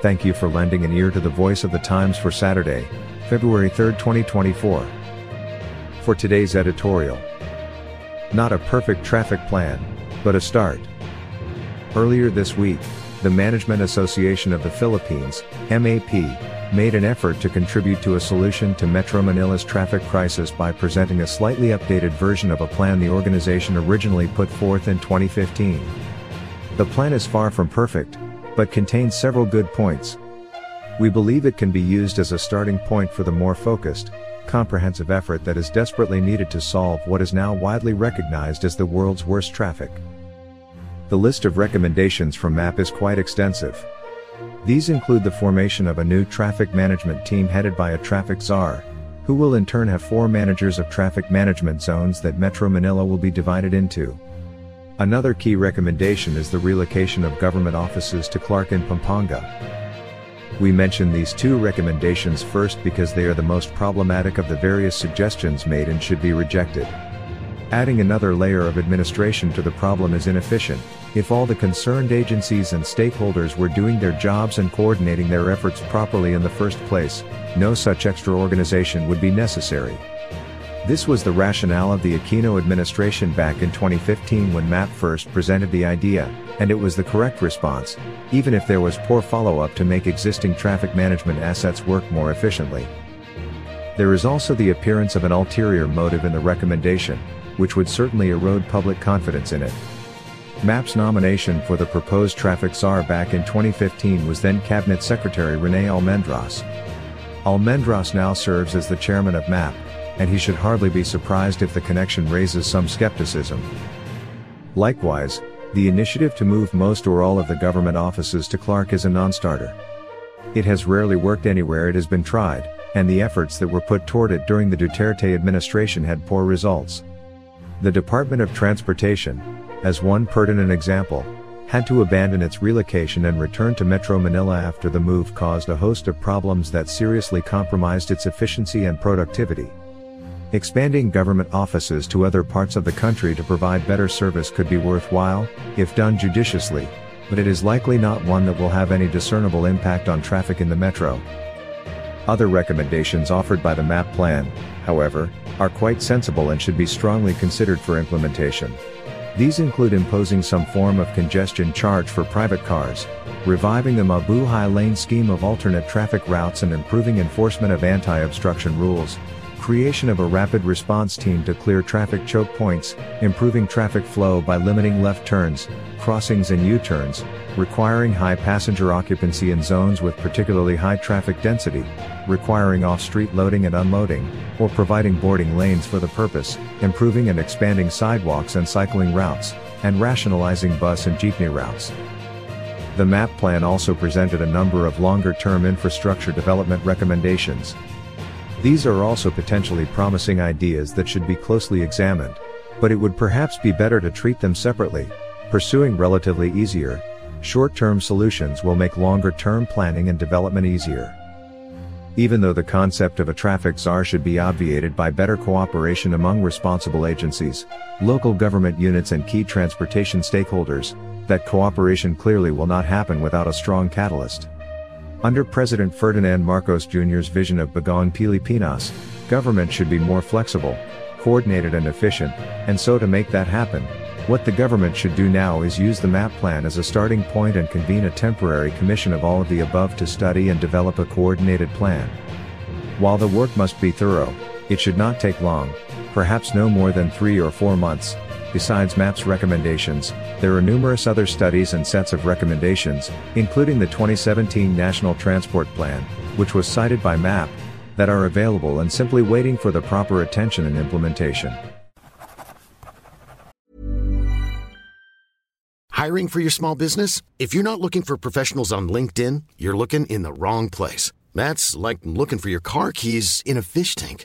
Thank you for lending an ear to the voice of the Times for Saturday, February 3, 2024. For today's editorial, not a perfect traffic plan, but a start. Earlier this week, the Management Association of the Philippines, MAP, made an effort to contribute to a solution to Metro Manila's traffic crisis by presenting a slightly updated version of a plan the organization originally put forth in 2015. The plan is far from perfect, but contains several good points. We believe it can be used as a starting point for the more focused, comprehensive effort that is desperately needed to solve what is now widely recognized as the world's worst traffic. The list of recommendations from MAP is quite extensive. These include the formation of a new traffic management team headed by a traffic czar, who will in turn have four managers of traffic management zones that Metro Manila will be divided into. Another key recommendation is the relocation of government offices to Clark and Pampanga. We mention these two recommendations first because they are the most problematic of the various suggestions made and should be rejected. Adding another layer of administration to the problem is inefficient, if all the concerned agencies and stakeholders were doing their jobs and coordinating their efforts properly in the first place, no such extra organization would be necessary. This was the rationale of the Aquino administration back in 2015 when MAP first presented the idea, and it was the correct response, even if there was poor follow-up to make existing traffic management assets work more efficiently. There is also the appearance of an ulterior motive in the recommendation, which would certainly erode public confidence in it. MAP's nomination for the proposed traffic czar back in 2015 was then Cabinet Secretary Rene Almendras. Almendras now serves as the chairman of MAP, and he should hardly be surprised if the connection raises some skepticism. Likewise, the initiative to move most or all of the government offices to Clark is a non-starter. It has rarely worked anywhere it has been tried, and the efforts that were put toward it during the Duterte administration had poor results. The Department of Transportation, as one pertinent example, had to abandon its relocation and return to Metro Manila after the move caused a host of problems that seriously compromised its efficiency and productivity. Expanding government offices to other parts of the country to provide better service could be worthwhile, if done judiciously, but it is likely not one that will have any discernible impact on traffic in the metro. Other recommendations offered by the MAP plan, however, are quite sensible and should be strongly considered for implementation. These include imposing some form of congestion charge for private cars, reviving the Mabuhay lane scheme of alternate traffic routes and improving enforcement of anti-obstruction rules, creation of a rapid response team to clear traffic choke points, improving traffic flow by limiting left turns, crossings and U-turns, requiring high passenger occupancy in zones with particularly high traffic density, requiring off-street loading and unloading, or providing boarding lanes for the purpose, improving and expanding sidewalks and cycling routes, and rationalizing bus and jeepney routes. The MAP plan also presented a number of longer-term infrastructure development recommendations, these are also potentially promising ideas that should be closely examined, but it would perhaps be better to treat them separately. Pursuing relatively easier, short-term solutions will make longer-term planning and development easier. Even though the concept of a traffic czar should be obviated by better cooperation among responsible agencies, local government units and key transportation stakeholders, that cooperation clearly will not happen without a strong catalyst. Under President Ferdinand Marcos Jr.'s vision of Bagong Pilipinas, government should be more flexible, coordinated and efficient, and so to make that happen, what the government should do now is use the MAP plan as a starting point and convene a temporary commission of all of the above to study and develop a coordinated plan. While the work must be thorough, it should not take long, perhaps no more than three or four months, Besides MAP's recommendations, there are numerous other studies and sets of recommendations, including the 2017 National Transport Plan, which was cited by MAP, that are available and simply waiting for the proper attention and implementation. Hiring for your small business? If you're not looking for professionals on LinkedIn, you're looking in the wrong place. That's like looking for your car keys in a fish tank.